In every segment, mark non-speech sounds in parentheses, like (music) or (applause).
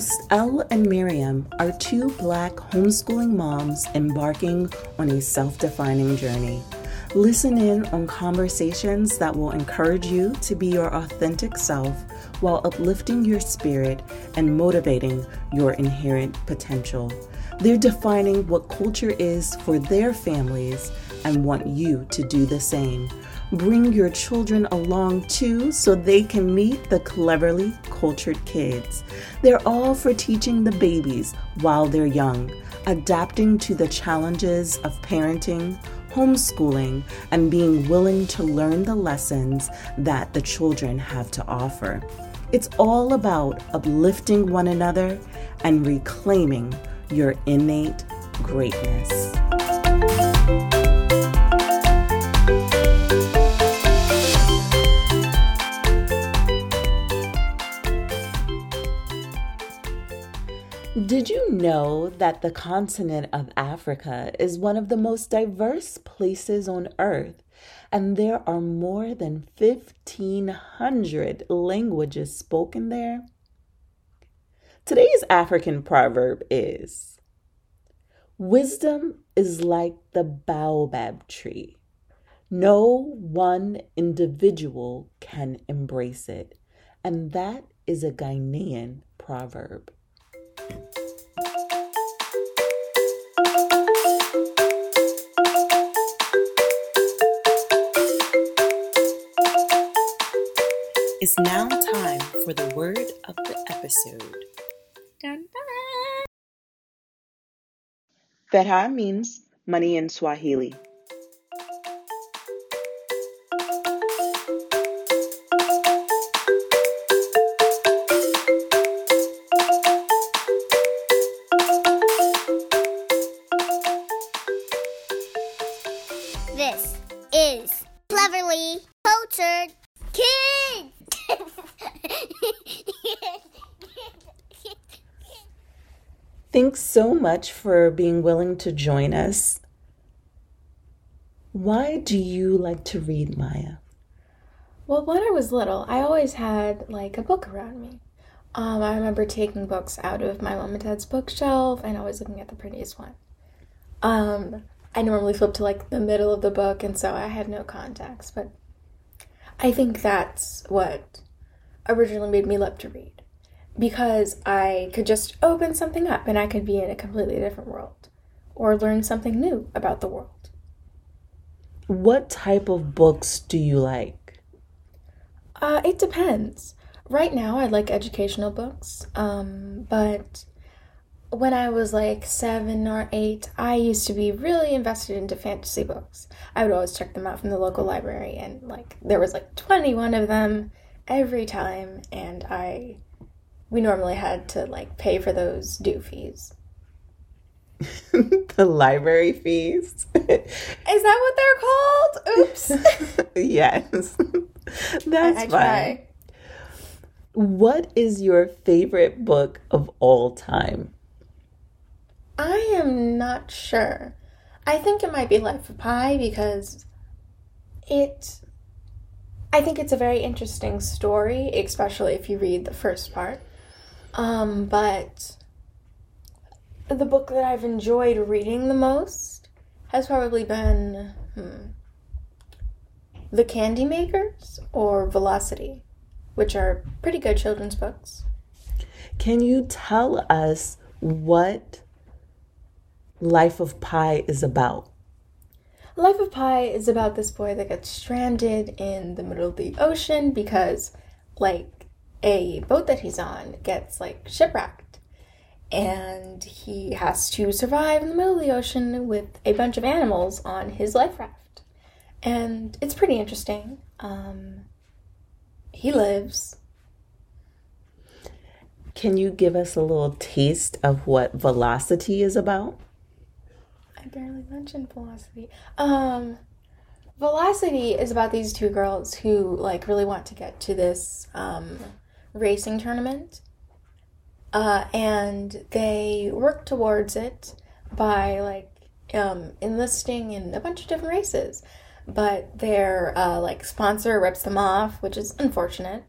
Hosts Elle and Miriam are two black homeschooling moms embarking on a self defining journey. Listen in on conversations that will encourage you to be your authentic self while uplifting your spirit and motivating your inherent potential. They're defining what culture is for their families and want you to do the same. Bring your children along too so they can meet the cleverly cultured kids. They're all for teaching the babies while they're young, adapting to the challenges of parenting, homeschooling, and being willing to learn the lessons that the children have to offer. It's all about uplifting one another and reclaiming your innate greatness. Did you know that the continent of Africa is one of the most diverse places on earth? And there are more than 1,500 languages spoken there? Today's African proverb is Wisdom is like the baobab tree. No one individual can embrace it. And that is a Ghanaian proverb. It's now time for the word of the episode. Dun, dun. Fedha means money in Swahili. Much for being willing to join us. Why do you like to read, Maya? Well, when I was little, I always had like a book around me. Um, I remember taking books out of my mom and dad's bookshelf and always looking at the prettiest one. Um, I normally flip to like the middle of the book, and so I had no context. But I think that's what originally made me love to read because I could just open something up and I could be in a completely different world or learn something new about the world. What type of books do you like? Uh, it depends. Right now, I like educational books, um, but when I was like seven or eight, I used to be really invested into fantasy books. I would always check them out from the local library, and like there was like 21 of them every time, and I we normally had to like pay for those due fees. (laughs) the library fees. Is that what they're called? Oops. (laughs) yes. That's I fine. try. What is your favorite book of all time? I am not sure. I think it might be Life of Pi because it. I think it's a very interesting story, especially if you read the first part. Um, but the book that I've enjoyed reading the most has probably been hmm, The Candy Makers or Velocity, which are pretty good children's books. Can you tell us what Life of Pi is about? Life of Pi is about this boy that gets stranded in the middle of the ocean because, like, a boat that he's on gets, like, shipwrecked. And he has to survive in the middle of the ocean with a bunch of animals on his life raft. And it's pretty interesting. Um, he lives. Can you give us a little taste of what Velocity is about? I barely mentioned Velocity. Um, Velocity is about these two girls who like really want to get to this um, racing tournament, uh, and they work towards it by like um, enlisting in a bunch of different races, but their uh, like sponsor rips them off, which is unfortunate.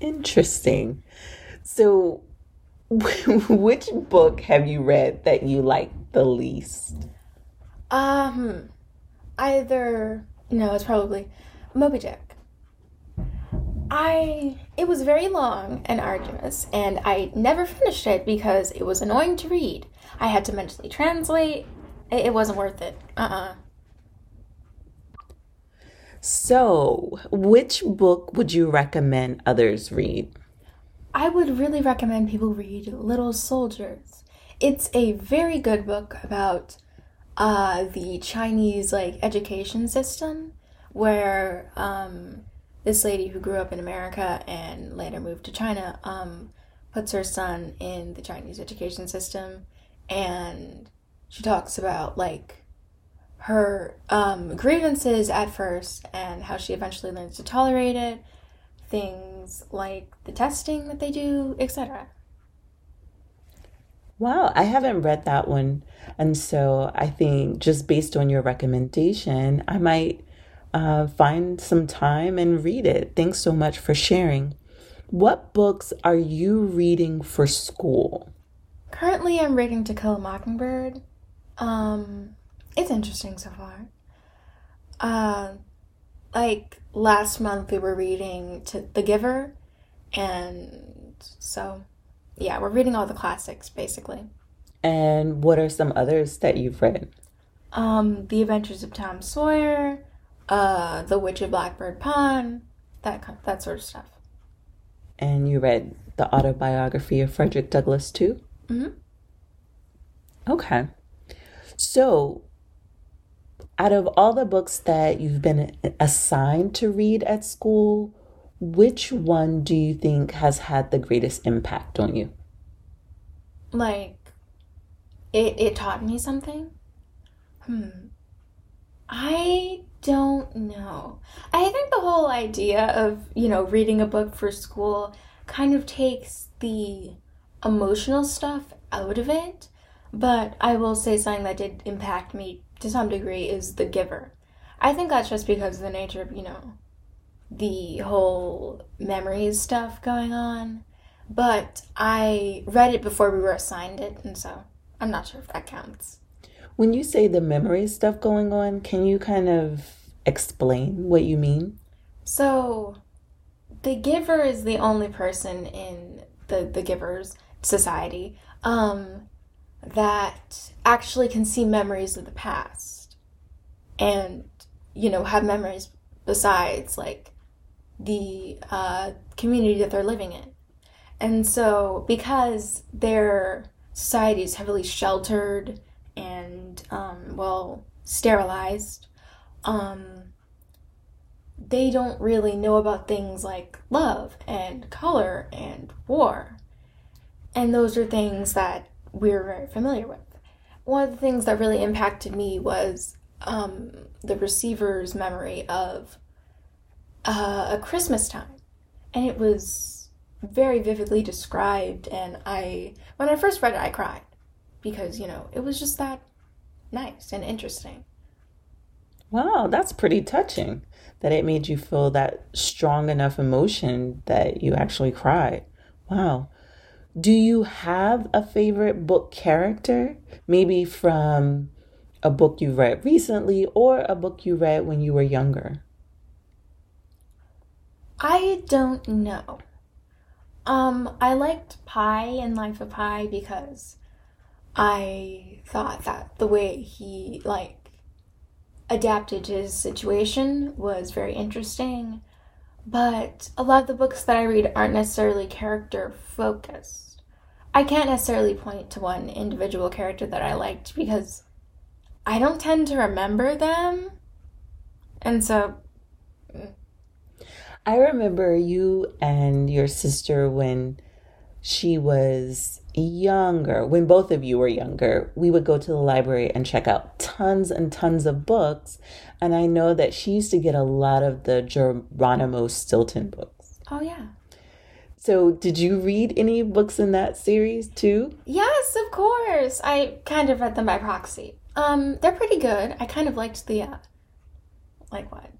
Interesting. So, (laughs) which book have you read that you like the least? Um, either no, it's probably Moby Dick. I it was very long and arduous, and I never finished it because it was annoying to read. I had to mentally translate. It, it wasn't worth it. Uh uh-uh. uh So, which book would you recommend others read? I would really recommend people read Little Soldiers. It's a very good book about uh, the Chinese like education system, where um, this lady who grew up in America and later moved to China um, puts her son in the Chinese education system, and she talks about like her um, grievances at first and how she eventually learns to tolerate it, things like the testing that they do, etc. Wow, I haven't read that one. And so I think just based on your recommendation, I might uh, find some time and read it. Thanks so much for sharing. What books are you reading for school? Currently, I'm reading To Kill a Mockingbird. Um, it's interesting so far. Uh, like last month, we were reading to The Giver, and so yeah, we're reading all the classics basically. And what are some others that you've read? Um, The Adventures of Tom Sawyer, uh, The Witch of Blackbird Pond, that that sort of stuff. And you read the autobiography of Frederick Douglass too? Mm-hmm. Okay. So, out of all the books that you've been assigned to read at school, which one do you think has had the greatest impact on you? Like, it, it taught me something? Hmm. I don't know. I think the whole idea of, you know, reading a book for school kind of takes the emotional stuff out of it. But I will say something that did impact me to some degree is The Giver. I think that's just because of the nature of, you know, the whole memories stuff going on. But I read it before we were assigned it, and so I'm not sure if that counts. When you say the memory stuff going on, can you kind of explain what you mean? So, the giver is the only person in the the givers society um, that actually can see memories of the past and you know have memories besides like the uh, community that they're living in and so because their society is heavily sheltered and um, well sterilized um, they don't really know about things like love and color and war. And those are things that we're very familiar with. One of the things that really impacted me was um, the receiver's memory of uh, a Christmas time. And it was very vividly described. And I, when I first read it, I cried because, you know, it was just that nice and interesting. Wow, that's pretty touching that it made you feel that strong enough emotion that you actually cried. Wow. Do you have a favorite book character? Maybe from a book you read recently or a book you read when you were younger? I don't know. Um, I liked Pi in Life of Pi because I thought that the way he like adapted to his situation was very interesting. But a lot of the books that I read aren't necessarily character focused. I can't necessarily point to one individual character that I liked because I don't tend to remember them. And so. Mm. I remember you and your sister when she was younger, when both of you were younger, we would go to the library and check out tons and tons of books. And I know that she used to get a lot of the Geronimo Stilton books. Oh, yeah. So, did you read any books in that series too? Yes, of course. I kind of read them by proxy. Um, they're pretty good. I kind of liked the, uh, like what,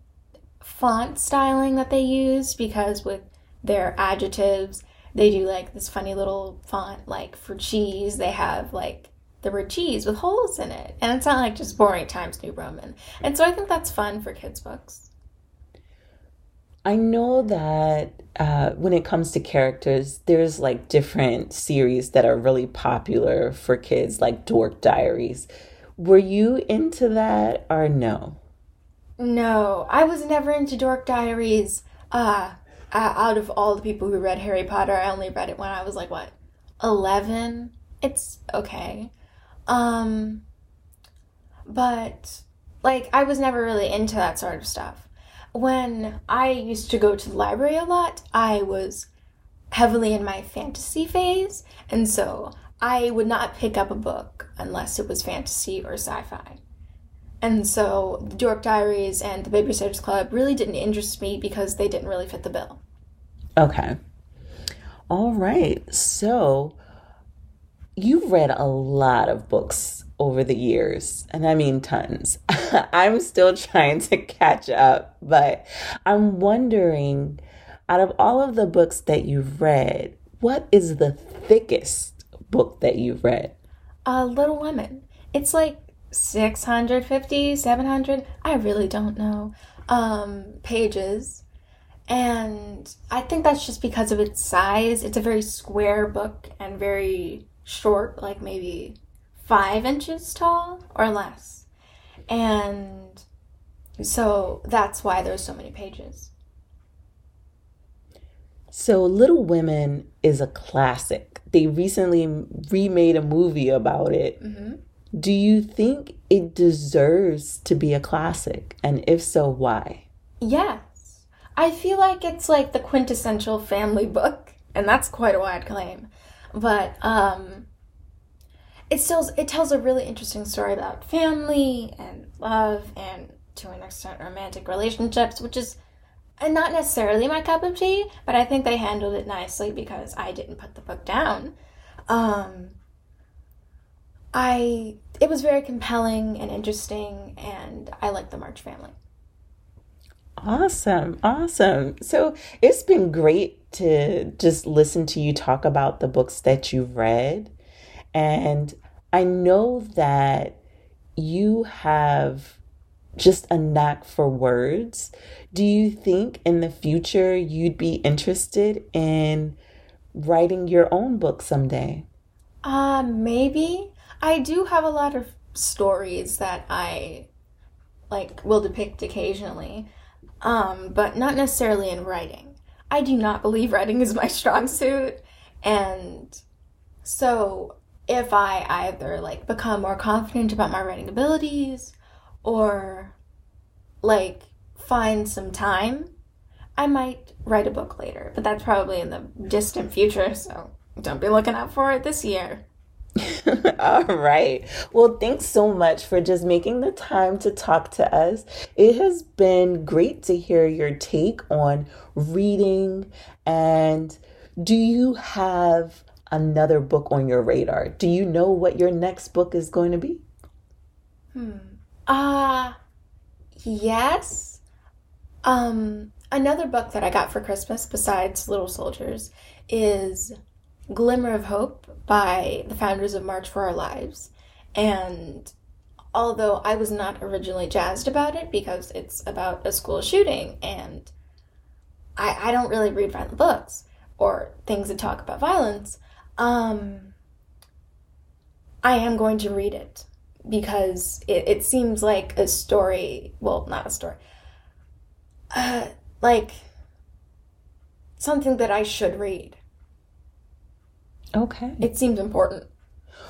font styling that they used because with their adjectives, they do like this funny little font. Like for cheese, they have like the word cheese with holes in it, and it's not like just boring Times New Roman. And so I think that's fun for kids' books. I know that uh, when it comes to characters, there's like different series that are really popular for kids, like Dork Diaries. Were you into that or no? No, I was never into Dork Diaries. Uh, uh, out of all the people who read Harry Potter, I only read it when I was like, what, 11? It's okay. Um, but, like, I was never really into that sort of stuff when I used to go to the library a lot, I was heavily in my fantasy phase, and so I would not pick up a book unless it was fantasy or sci fi. And so the Dork Diaries and the Babysitters Club really didn't interest me because they didn't really fit the bill. Okay. All right. So you've read a lot of books over the years, and I mean tons. (laughs) I'm still trying to catch up, but I'm wondering out of all of the books that you've read, what is the thickest book that you've read? Uh, Little Women. It's like 650, 700, I really don't know, um, pages. And I think that's just because of its size. It's a very square book and very short, like maybe five inches tall or less. And so that's why there's so many pages. So, Little Women is a classic. They recently remade a movie about it. Mm-hmm. Do you think it deserves to be a classic? And if so, why? Yes. I feel like it's like the quintessential family book, and that's quite a wide claim. But um it tells it tells a really interesting story about family and love and to an extent romantic relationships, which is not necessarily my cup of tea, but I think they handled it nicely because I didn't put the book down. Um, I it was very compelling and interesting, and I like the March family. Awesome, awesome. So it's been great to just listen to you talk about the books that you've read. And I know that you have just a knack for words. Do you think in the future you'd be interested in writing your own book someday? Uh, maybe. I do have a lot of stories that I like will depict occasionally, um, but not necessarily in writing. I do not believe writing is my strong suit, and so if I either like become more confident about my writing abilities or like find some time, I might write a book later, but that's probably in the distant future, so don't be looking out for it this year. (laughs) All right. Well, thanks so much for just making the time to talk to us. It has been great to hear your take on reading. And do you have another book on your radar? Do you know what your next book is going to be? Hmm. Ah, uh, yes. Um, another book that I got for Christmas besides Little Soldiers is Glimmer of Hope by the founders of March for Our Lives. And although I was not originally jazzed about it because it's about a school shooting and I, I don't really read violent books or things that talk about violence, um, I am going to read it because it, it seems like a story. Well, not a story. Uh, like something that I should read. Okay. It seems important.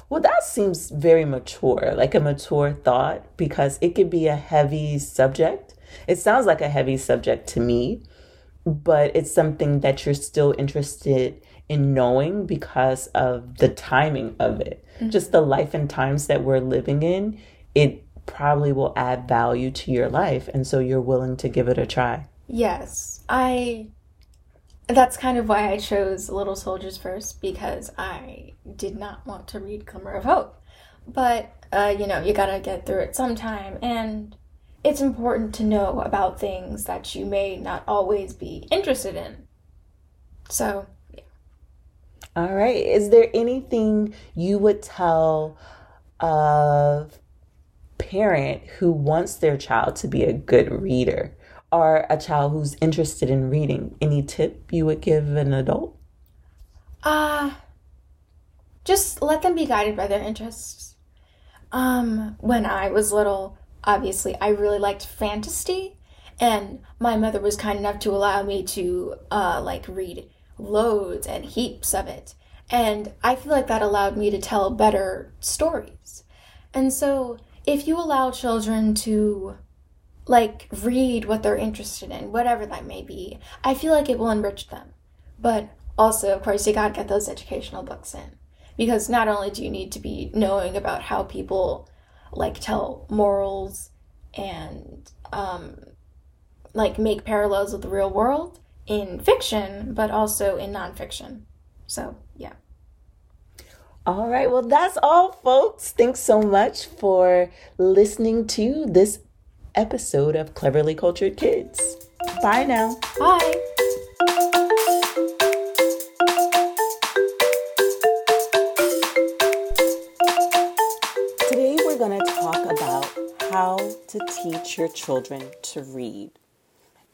Well, that seems very mature, like a mature thought, because it could be a heavy subject. It sounds like a heavy subject to me, but it's something that you're still interested in knowing because of the timing of it. Mm-hmm. Just the life and times that we're living in, it probably will add value to your life. And so you're willing to give it a try. Yes. I that's kind of why I chose Little Soldiers first because I did not want to read Glimmer of Hope. But, uh, you know, you gotta get through it sometime, and it's important to know about things that you may not always be interested in. So, yeah. All right. Is there anything you would tell a parent who wants their child to be a good reader? Or a child who's interested in reading, any tip you would give an adult? Uh just let them be guided by their interests. Um when I was little, obviously I really liked fantasy and my mother was kind enough to allow me to uh like read loads and heaps of it. And I feel like that allowed me to tell better stories. And so if you allow children to like read what they're interested in, whatever that may be. I feel like it will enrich them. But also, of course, you gotta get those educational books in. Because not only do you need to be knowing about how people like tell morals and um, like make parallels with the real world in fiction, but also in nonfiction. So, yeah. All right. Well, that's all, folks. Thanks so much for listening to this episode of Cleverly Cultured Kids. Bye now. Bye. Today we're going to talk about how to teach your children to read.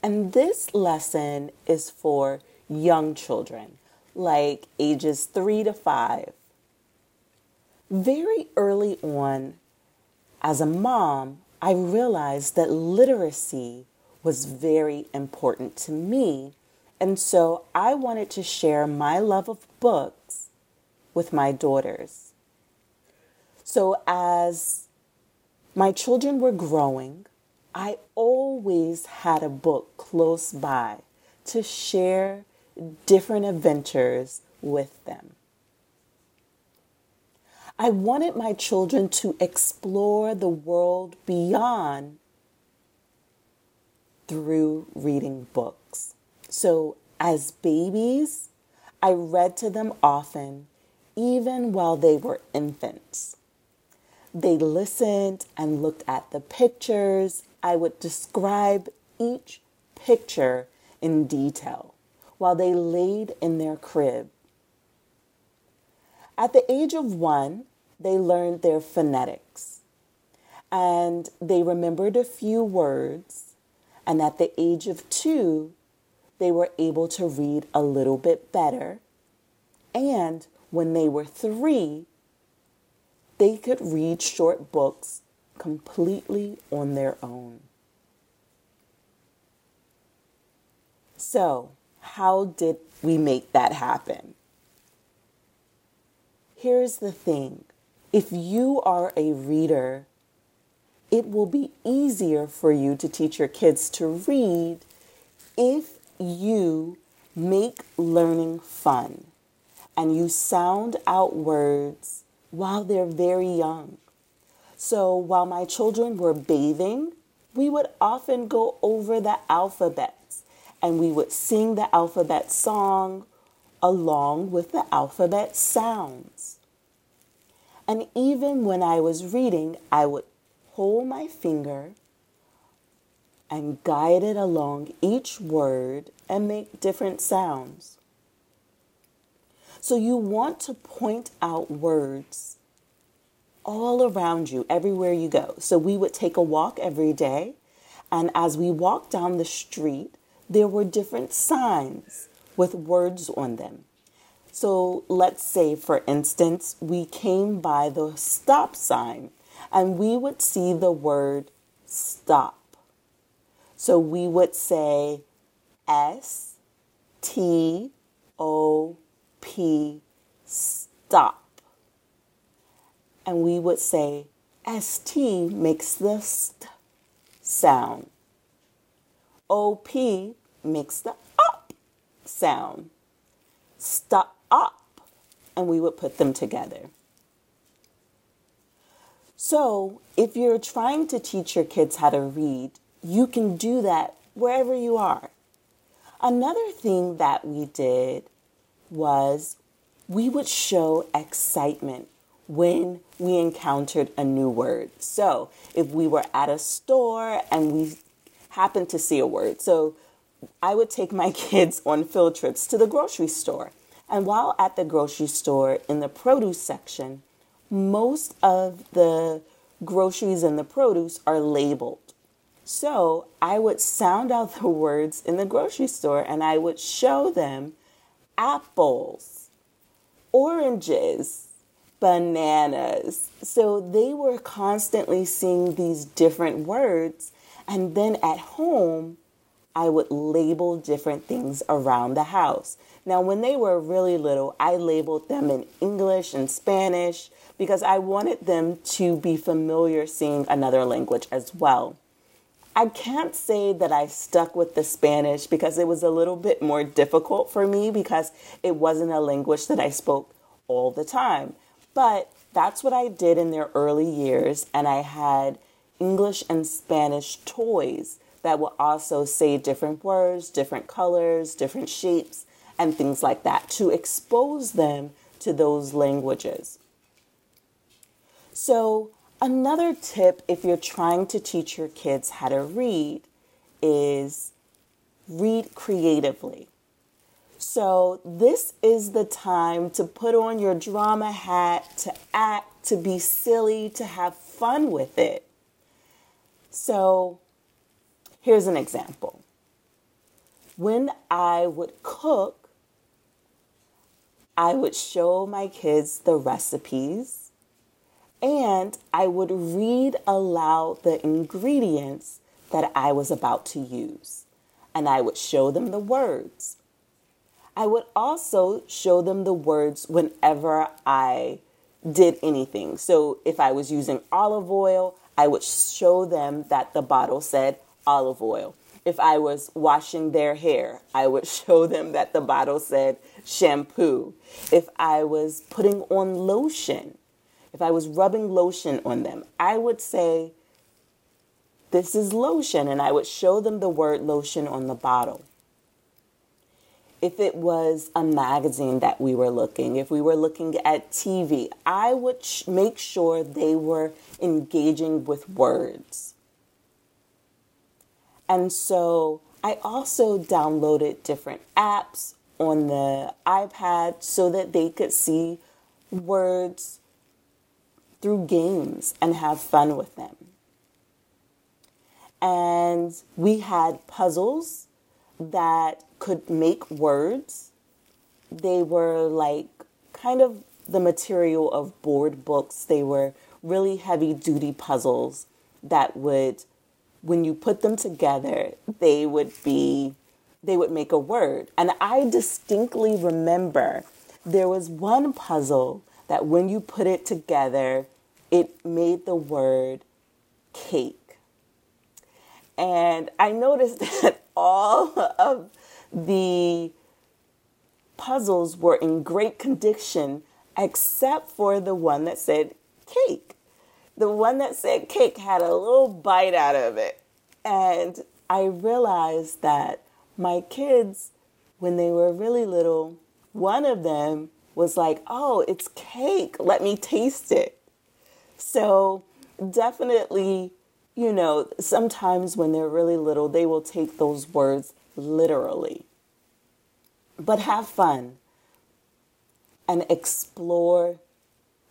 And this lesson is for young children, like ages three to five. Very early on, as a mom, I realized that literacy was very important to me. And so I wanted to share my love of books with my daughters. So as my children were growing, I always had a book close by to share different adventures with them. I wanted my children to explore the world beyond through reading books. So, as babies, I read to them often, even while they were infants. They listened and looked at the pictures. I would describe each picture in detail while they laid in their crib at the age of one, they learned their phonetics and they remembered a few words. And at the age of two, they were able to read a little bit better. And when they were three, they could read short books completely on their own. So, how did we make that happen? Here's the thing if you are a reader, it will be easier for you to teach your kids to read if you make learning fun and you sound out words while they're very young. So while my children were bathing, we would often go over the alphabets and we would sing the alphabet song along with the alphabet sounds. And even when I was reading, I would hold my finger and guide it along each word and make different sounds. So you want to point out words all around you, everywhere you go. So we would take a walk every day, and as we walked down the street, there were different signs with words on them. So let's say, for instance, we came by the stop sign and we would see the word stop. So we would say S T O P stop. And we would say ST makes the st sound. OP makes the up sound. Stop up and we would put them together. So, if you're trying to teach your kids how to read, you can do that wherever you are. Another thing that we did was we would show excitement when we encountered a new word. So, if we were at a store and we happened to see a word, so I would take my (laughs) kids on field trips to the grocery store. And while at the grocery store in the produce section, most of the groceries and the produce are labeled. So I would sound out the words in the grocery store and I would show them apples, oranges, bananas. So they were constantly seeing these different words. And then at home, I would label different things around the house. Now, when they were really little, I labeled them in English and Spanish because I wanted them to be familiar seeing another language as well. I can't say that I stuck with the Spanish because it was a little bit more difficult for me because it wasn't a language that I spoke all the time. But that's what I did in their early years, and I had English and Spanish toys that will also say different words, different colors, different shapes, and things like that to expose them to those languages. So, another tip if you're trying to teach your kids how to read is read creatively. So, this is the time to put on your drama hat, to act, to be silly, to have fun with it. So, Here's an example. When I would cook, I would show my kids the recipes and I would read aloud the ingredients that I was about to use. And I would show them the words. I would also show them the words whenever I did anything. So if I was using olive oil, I would show them that the bottle said olive oil. If I was washing their hair, I would (laughs) show them that the bottle said shampoo. If I was putting on lotion, if I was rubbing lotion on them, I would say, This is lotion, and I would show them the word lotion on the bottle. If it was a magazine that we were looking, if we were looking at TV, I would sh- make sure they were engaging with words. And so I also downloaded different apps on the iPad so that they could see words through games and have fun with them. And we had puzzles that could make words. They were like kind of the material of board books. They were really heavy duty puzzles that would when you put them together, they would be, they would make a word. And I distinctly remember there was one puzzle that when you put it together, it made the word cake. And I noticed (laughs) that all of the puzzles were in great condition except for the one that said cake the one that said cake had a little bite out of it. And I realized that my kids, when they were really little, one of them was like, oh, it's cake. Let me taste it. So definitely, you know, sometimes when they're really little, they will take those words literally. But have fun and explore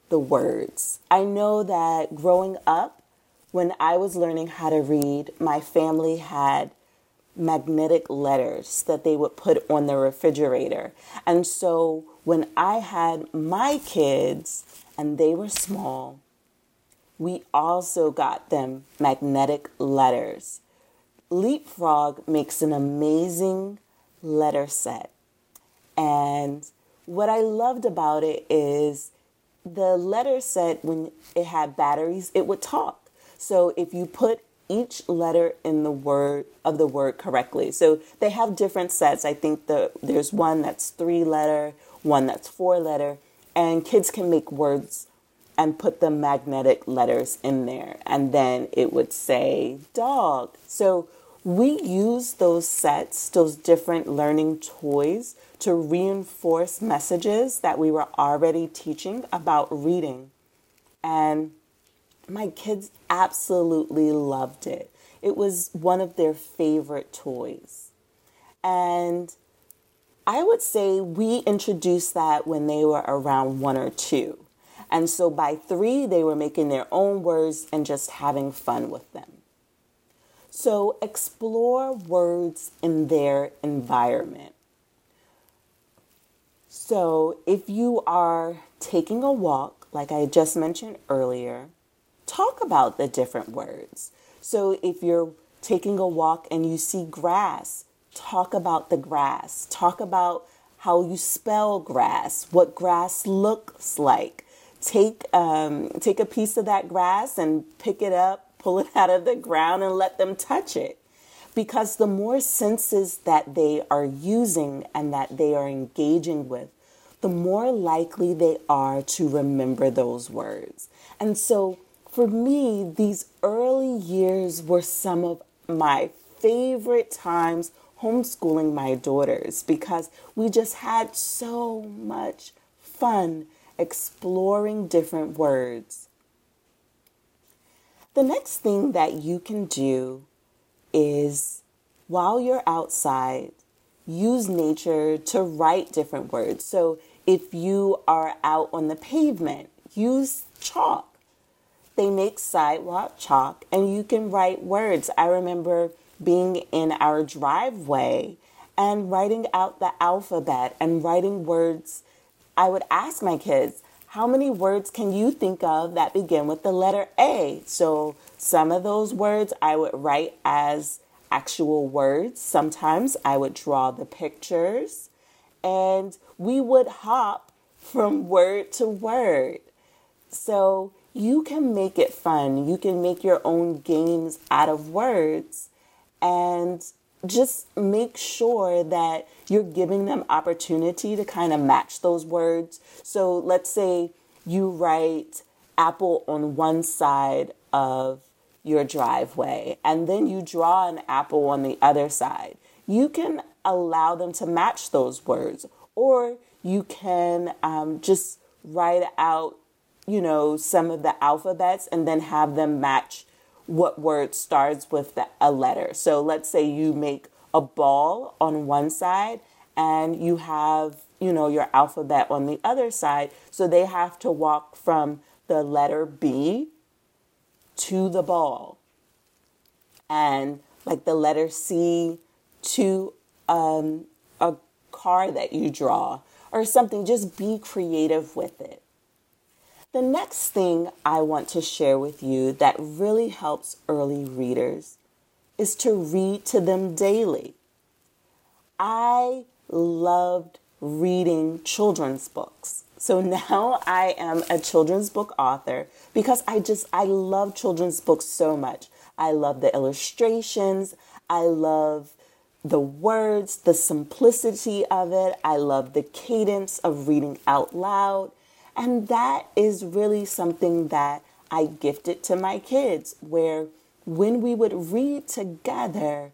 the words. I know that growing up, when I was learning how to read, my family had magnetic letters that they would put on the refrigerator. And so when I had my kids and they were small, we also got them magnetic letters. Leapfrog makes an amazing letter set. And what I loved about it is the letter said when it had batteries, it would talk. So if you put each letter in the word of the word correctly. So they have different sets. I think the there's one that's three letter, one that's four letter, and kids can make words and put the magnetic letters in there and then it would say dog. So we use those sets, those different learning toys, to reinforce messages that we were already teaching about reading. And my kids absolutely loved it. It was one of their favorite toys. And I would say we introduced that when they were around one or two. And so by three, they were making their own words and just having fun with them. So explore words in their environment. So if you are taking a walk, like I just mentioned earlier, talk about the different words. So if you're taking a walk and you see grass, talk about the grass. Talk about how you spell grass, what grass looks like. Take um, take a piece of that grass and pick it up pull it out of the ground and let them touch it. Because the more senses that they are using and that they are engaging with, the more likely they are to remember those words. And so for me, these early years were some of my favorite times homeschooling my daughters because we just had so much fun exploring different words. The next thing that you can do is while you're outside, use nature to write different words. So if you are out on the pavement, use chalk. They make sidewalk chalk and you can write words. I remember being in our driveway and writing out the alphabet and writing words. I would ask my kids, how many words can you think of that begin with the letter A? So some of those words I would write as actual words. Sometimes I would draw the pictures and we would hop from word to word. So you can make it fun. You can make your own games out of words and just make sure that you're giving them opportunity to kind of match those words. So let's say you write apple on one side of your driveway and then you draw an apple on the other side. You can allow them to match those words or you can um, just write out, you know, some of the alphabets and then have them match what word starts with the, a letter. So let's say you make a ball on one side and you have, you know, your alphabet on the other side. So they have to walk from the letter B to the ball and like the letter C to um, a car that you draw or something. Just be creative with it. The next thing I want to share with you that really helps early readers is to read to them daily. I loved reading children's books. So (laughs) now I am a children's book author because I just, I love children's books so much. I love the illustrations. I love the words, the simplicity of it. I love the cadence of reading out loud. And that is really something that I gifted to my kids, where when we would read together,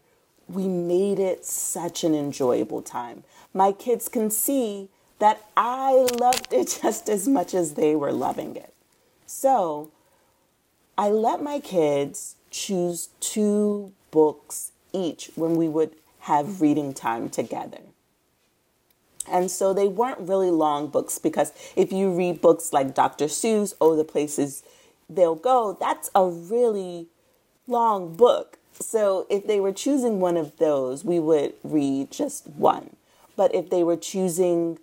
we made it such an enjoyable time. My kids can see that I loved it (laughs) just as much as they were loving it. So I let my kids choose two books each when we would have reading time together. And so they weren't really long books because if you read books like Dr. Seuss, Oh, the Places They'll Go, that's a really long book. So if they were choosing one of those, we would read just one. But if they were choosing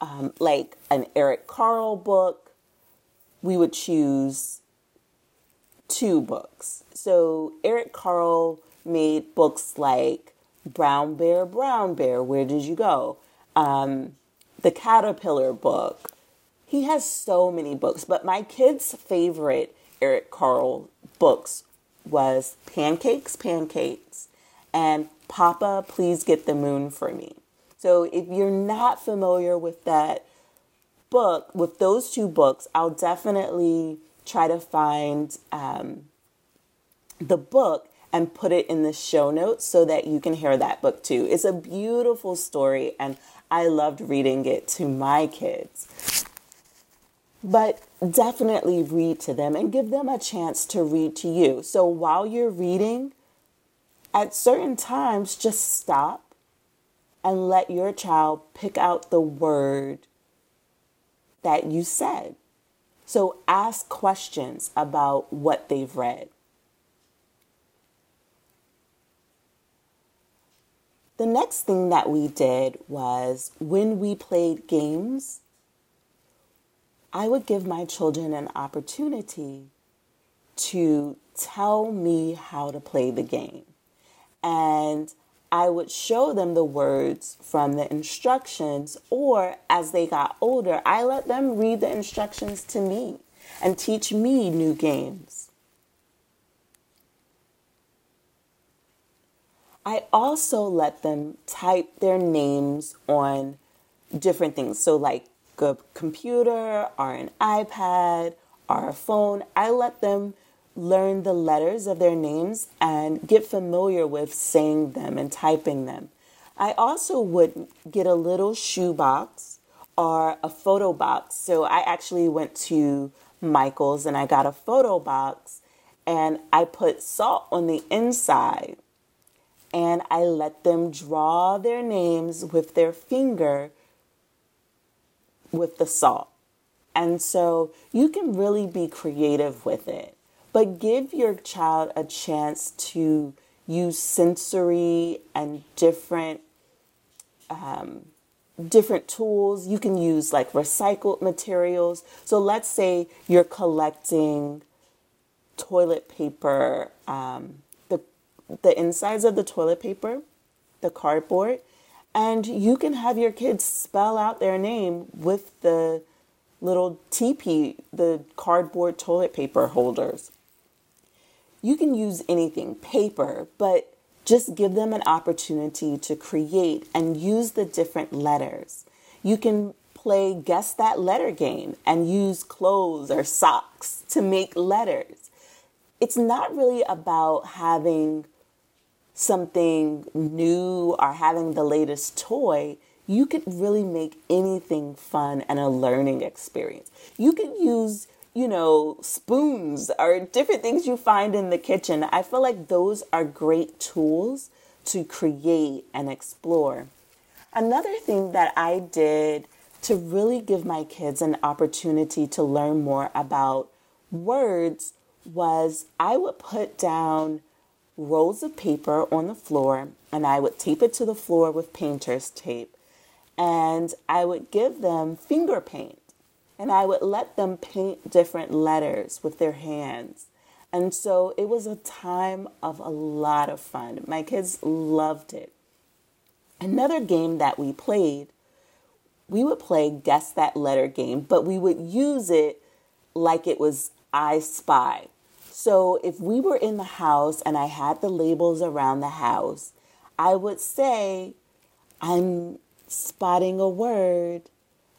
um, like an Eric Carle book, we would choose two books. So Eric Carle made books like Brown Bear, Brown Bear, Where Did You Go? Um, the Caterpillar book. He has so many books, but my kids' favorite Eric Carle books was Pancakes, Pancakes, and Papa, Please Get the Moon for Me. So if you're not familiar with that book, with those two books, I'll definitely try to find um, the book and put it in the show notes so that you can hear that book too. It's a beautiful story, and I loved reading it to my kids. But definitely read to them and give them a chance to read to you. So while you're reading, at certain times, just stop and let your child pick out the word that you said. So ask questions about what they've read. The next thing that we did was when we played games, I would give my children an opportunity to tell me how to play the game. And I would show them the words from the instructions, or as they got older, I let them read the instructions to me and teach me new games. I also let them type their names on different things. So, like a computer or an iPad or a phone, I let them learn the letters of their names and get familiar with saying them and typing them. I also would get a little shoebox or a photo box. So I actually went to Michael's and I got a photo box and I put salt on the inside and I let them draw their names with their finger with the salt. And so you can really be creative with it, but give your child a chance to use sensory and different um, different tools. You can use like recycled materials. So let's say you're collecting toilet paper, um, the insides of the toilet paper, the cardboard, and you can have your kids spell out their name with the little TP, the cardboard toilet paper holders. You can use anything, paper, but just give them an opportunity to create and use the different letters. You can play guess that letter game and use clothes or socks to make letters. It's not really about having something new or having the latest toy, you could really make anything fun and a learning experience. You can use, you know, spoons or different things you find in the kitchen. I feel like those are great tools to create and explore. Another thing that I did to really give my kids an opportunity to learn more about words was I would put down rolls of paper on the floor and I would tape it to the floor with painter's tape. And I would give them finger paint and I would let them paint different letters with their hands. And so it was a time of a lot of fun. My kids loved it. Another game that we played, we would play guess that letter game, but we would use it like it was I Spy. So if we were in the house and I had the labels around the house, I would say, I'm spotting a word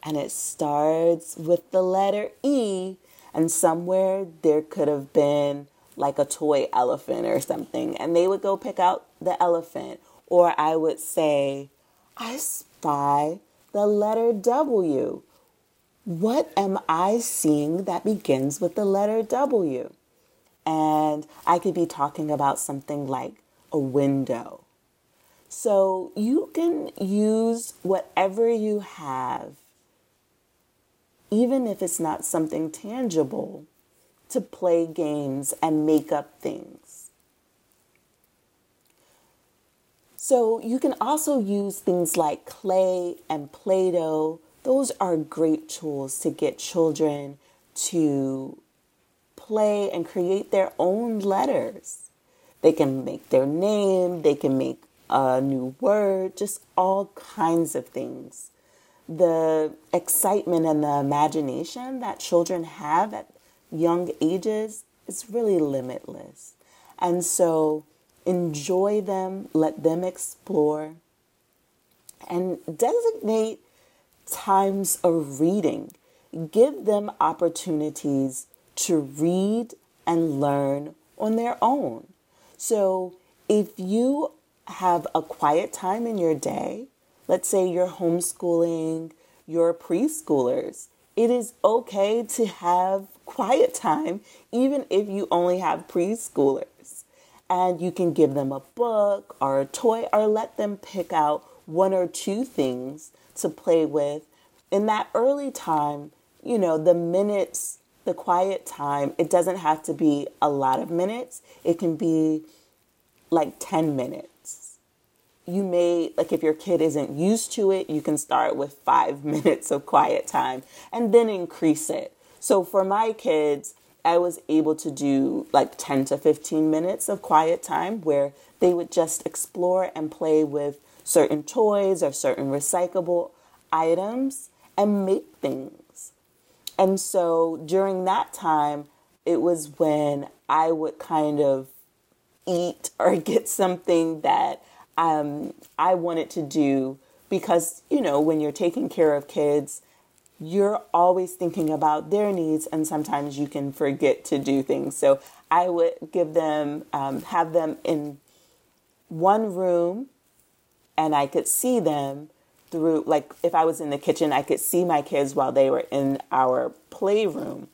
and it starts with the letter E, and somewhere there could have been like a toy elephant or something, and they would go pick out the elephant. Or I would say, I spy the letter W. What am I seeing that begins with the letter W? And I could be talking about something like a window. So you can use whatever you have, even if it's not something tangible, to play games and make up things. So you can also use things like clay and Play Doh. Those are great tools to get children to play and create their own letters. They can make their name, they can make a new word, just all kinds of things. The excitement and the imagination that children have at young ages is really limitless. And so enjoy them, let them explore, and designate times of reading. Give them opportunities to read and learn on their own. So if you have a quiet time in your day, let's say you're homeschooling your preschoolers, it is okay to have quiet time, even if you only have preschoolers. And you can give them a book or a toy or let them pick out one or two things to play with. In that early time, you know, the minutes, the quiet time, it doesn't have to be a lot of minutes. It can be like 10 minutes. You may, like, if your kid isn't used to it, you can start with five (laughs) minutes of quiet time and then increase it. So for my kids, I was able to do like 10 to 15 minutes of quiet time where they would just explore and play with certain toys or certain recyclable items and make things. And so during that time, it was when I would kind of eat or (laughs) get something that um, I wanted to do because, you know, when you're taking care of kids, you're always thinking about their needs and sometimes you can forget to do things. So i would give them um, have them in one room and i could see them through like if i was in the kitchen i could see my kids while they were in our playroom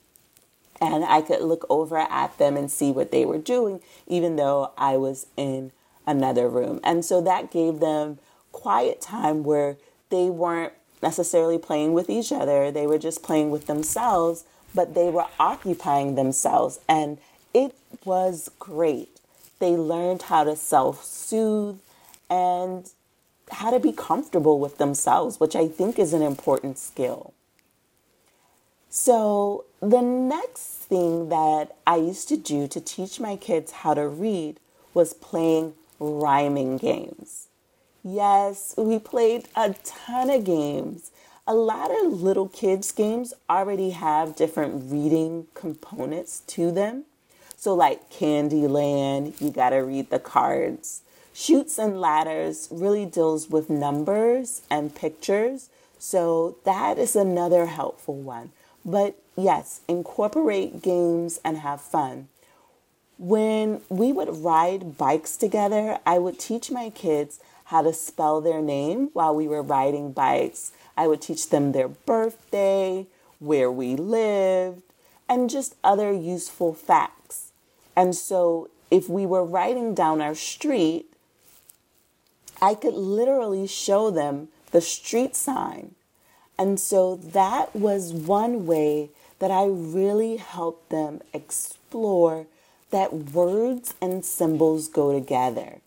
and i could look over at them and see what they were doing even though i was in another room and so that gave them quiet time where they weren't necessarily playing with each other. They were just playing with themselves, but they were occupying themselves. And it was great. They learned how to self soothe and how to be comfortable with themselves, which I think is an important skill. So, the next thing that I used to do to teach my kids how to read was playing rhyming games. Yes, we played a ton of games. A lot of little kids' games already have different reading components to them. So, like Candyland, you got to read the cards. Chutes and Ladders really deals with numbers and pictures. So, that is another helpful one. But yes, incorporate games and have fun. When we would ride bikes together, I would teach my kids how to spell their name while we were riding bikes. I would teach them their birthday, where we lived, and just other useful facts. And so if we were riding down our street, I could literally show them the street sign. And so that was one way that I really helped them explore that words and symbols go together.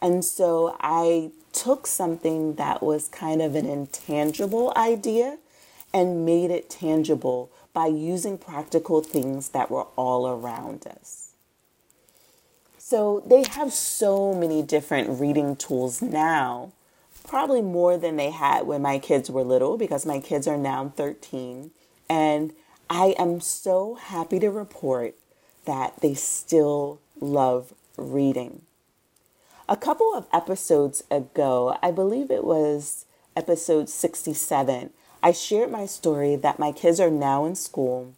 And so I took something that was kind of an intangible idea and made it tangible by using practical things that were all around us. So they have so many different reading tools now, probably more than they had when my kids were little because my kids are now 13. And I am so happy to report that they still love reading. A couple of episodes ago, I believe it was episode 67, I shared my story that my kids are now in school.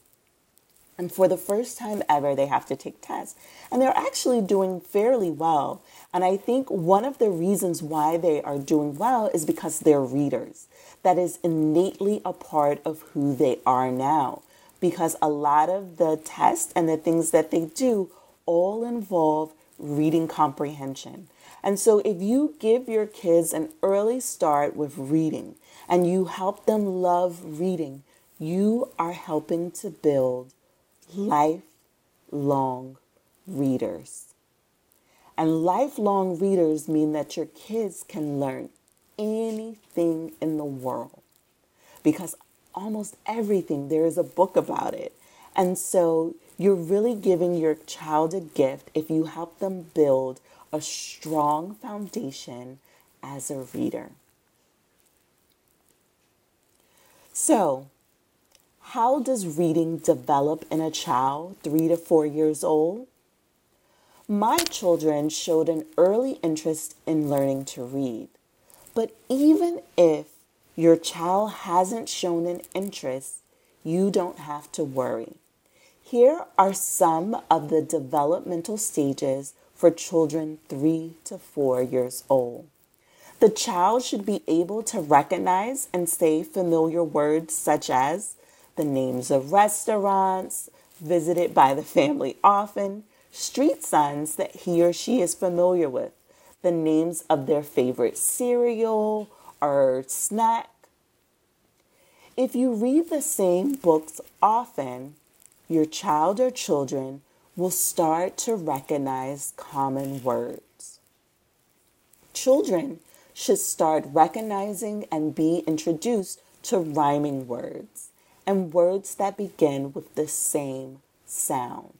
And for the first time ever, they have to take tests. And they're actually doing fairly well. And I think one of the reasons why they are doing well is because they're readers. That is innately a part of who they are now. Because a lot of the tests and the things that they do all involve reading comprehension. And so, if you give your kids an early start with reading and you help them love reading, you are helping to build lifelong readers. And lifelong readers mean that your kids can learn anything in the world because almost everything, there is a book about it. And so you're really giving your child a gift if you help them build a strong foundation as a reader. So, how does reading develop in a child three to four years old? My children showed an early interest in learning to read. But even if your child hasn't shown an interest, you don't have to worry. Here are some of the developmental stages for children 3 to 4 years old. The child should be able to recognize and say familiar words such as the names of restaurants visited by the family often, street signs that he or she is familiar with, the names of their favorite cereal or snack. If you read the same books often, your child or children will start to recognize common words. Children should start recognizing and be introduced to rhyming words and words that begin with the same sound.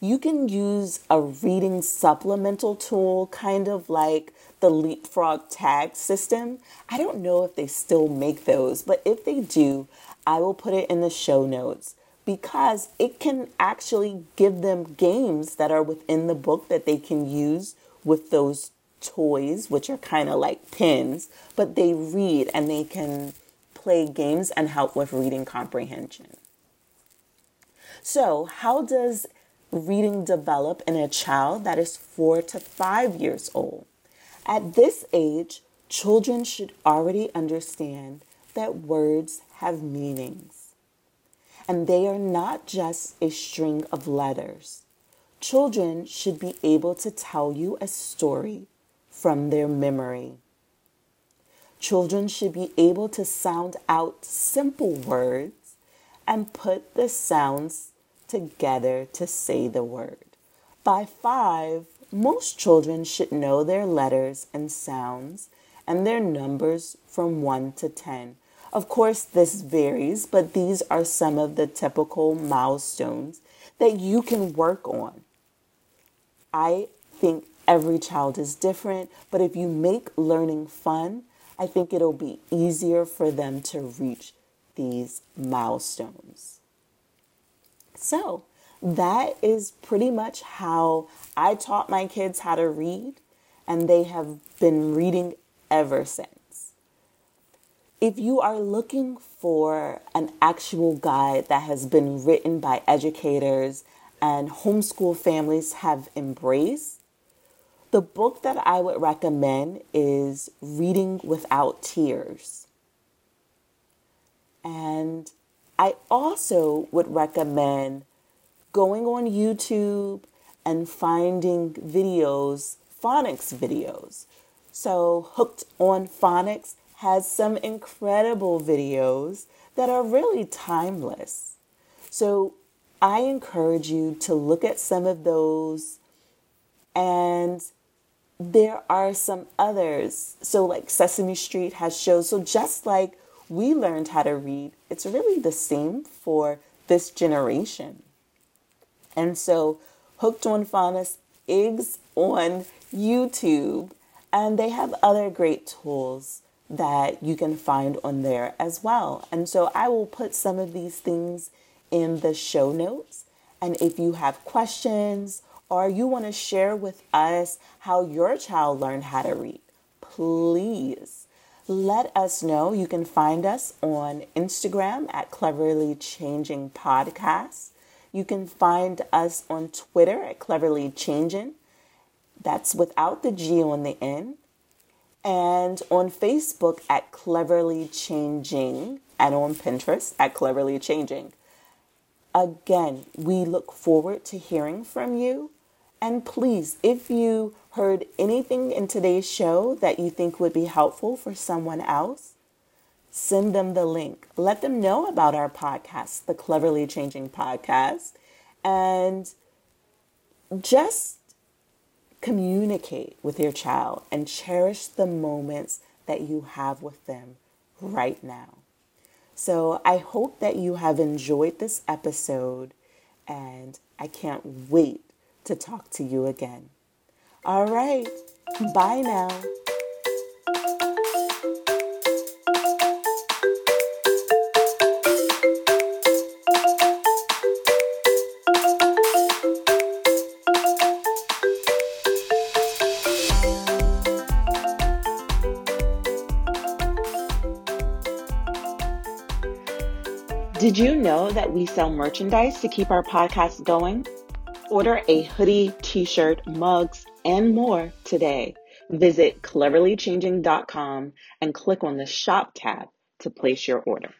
You can use a reading supplemental tool, kind of like the Leapfrog tag system. I don't know if they still make those, but if they do, I will put it in the show notes because it can actually give them games that are within the book that they can use with those toys, which are kind of like pins, but they read and they can play games and help with reading comprehension. So, how does reading develop in a child that is four to five years old? At this age, children should already understand that words have meanings. And they are not just a string of letters. Children should be able to tell you a story from their memory. Children should be able to sound out simple words and put the sounds together to say the word. By five, most children should know their letters and sounds and their numbers from 1 to 10. Of course, this varies, but these are some of the typical milestones that you can work on. I think every child is different, but if you make learning fun, I think it'll be easier for them to reach these milestones. So, that is pretty much how I taught my kids how to read, and they have been reading ever since. If you are looking for an actual guide that has been written by educators and homeschool families have embraced, the book that I would recommend is Reading Without Tears. And I also would recommend going on YouTube and finding videos, phonics videos. So, Hooked on Phonics has some incredible videos that are really timeless. So, I encourage you to look at some of those and there are some others. So, like Sesame Street has shows. So, just like we learned how to read, it's really the same for this generation. And so, Hooked on Phonics is on YouTube, and they have other great tools that you can find on there as well. And so, I will put some of these things in the show notes. And if you have questions or you want to share with us how your child learned how to read, please let us know. You can find us on Instagram at Cleverly Changing Podcast. You can find us on Twitter at Cleverly Changing. That's without the G on the end. And on Facebook at Cleverly Changing and on Pinterest at Cleverly Changing. Again, we look forward to hearing from you. And please, if you heard anything in today's show that you think would be helpful for someone else, send them the link. Let them know about our podcast, the Cleverly Changing Podcast, and just communicate with your child and cherish the moments that you have with them right now. So I hope that you have enjoyed this episode, and I can't wait to talk to you again. All right, bye now. Did you know that we sell merchandise to keep our podcast going? Order a hoodie, t shirt, mugs, and more today. Visit cleverlychanging.com and click on the shop tab to place your order.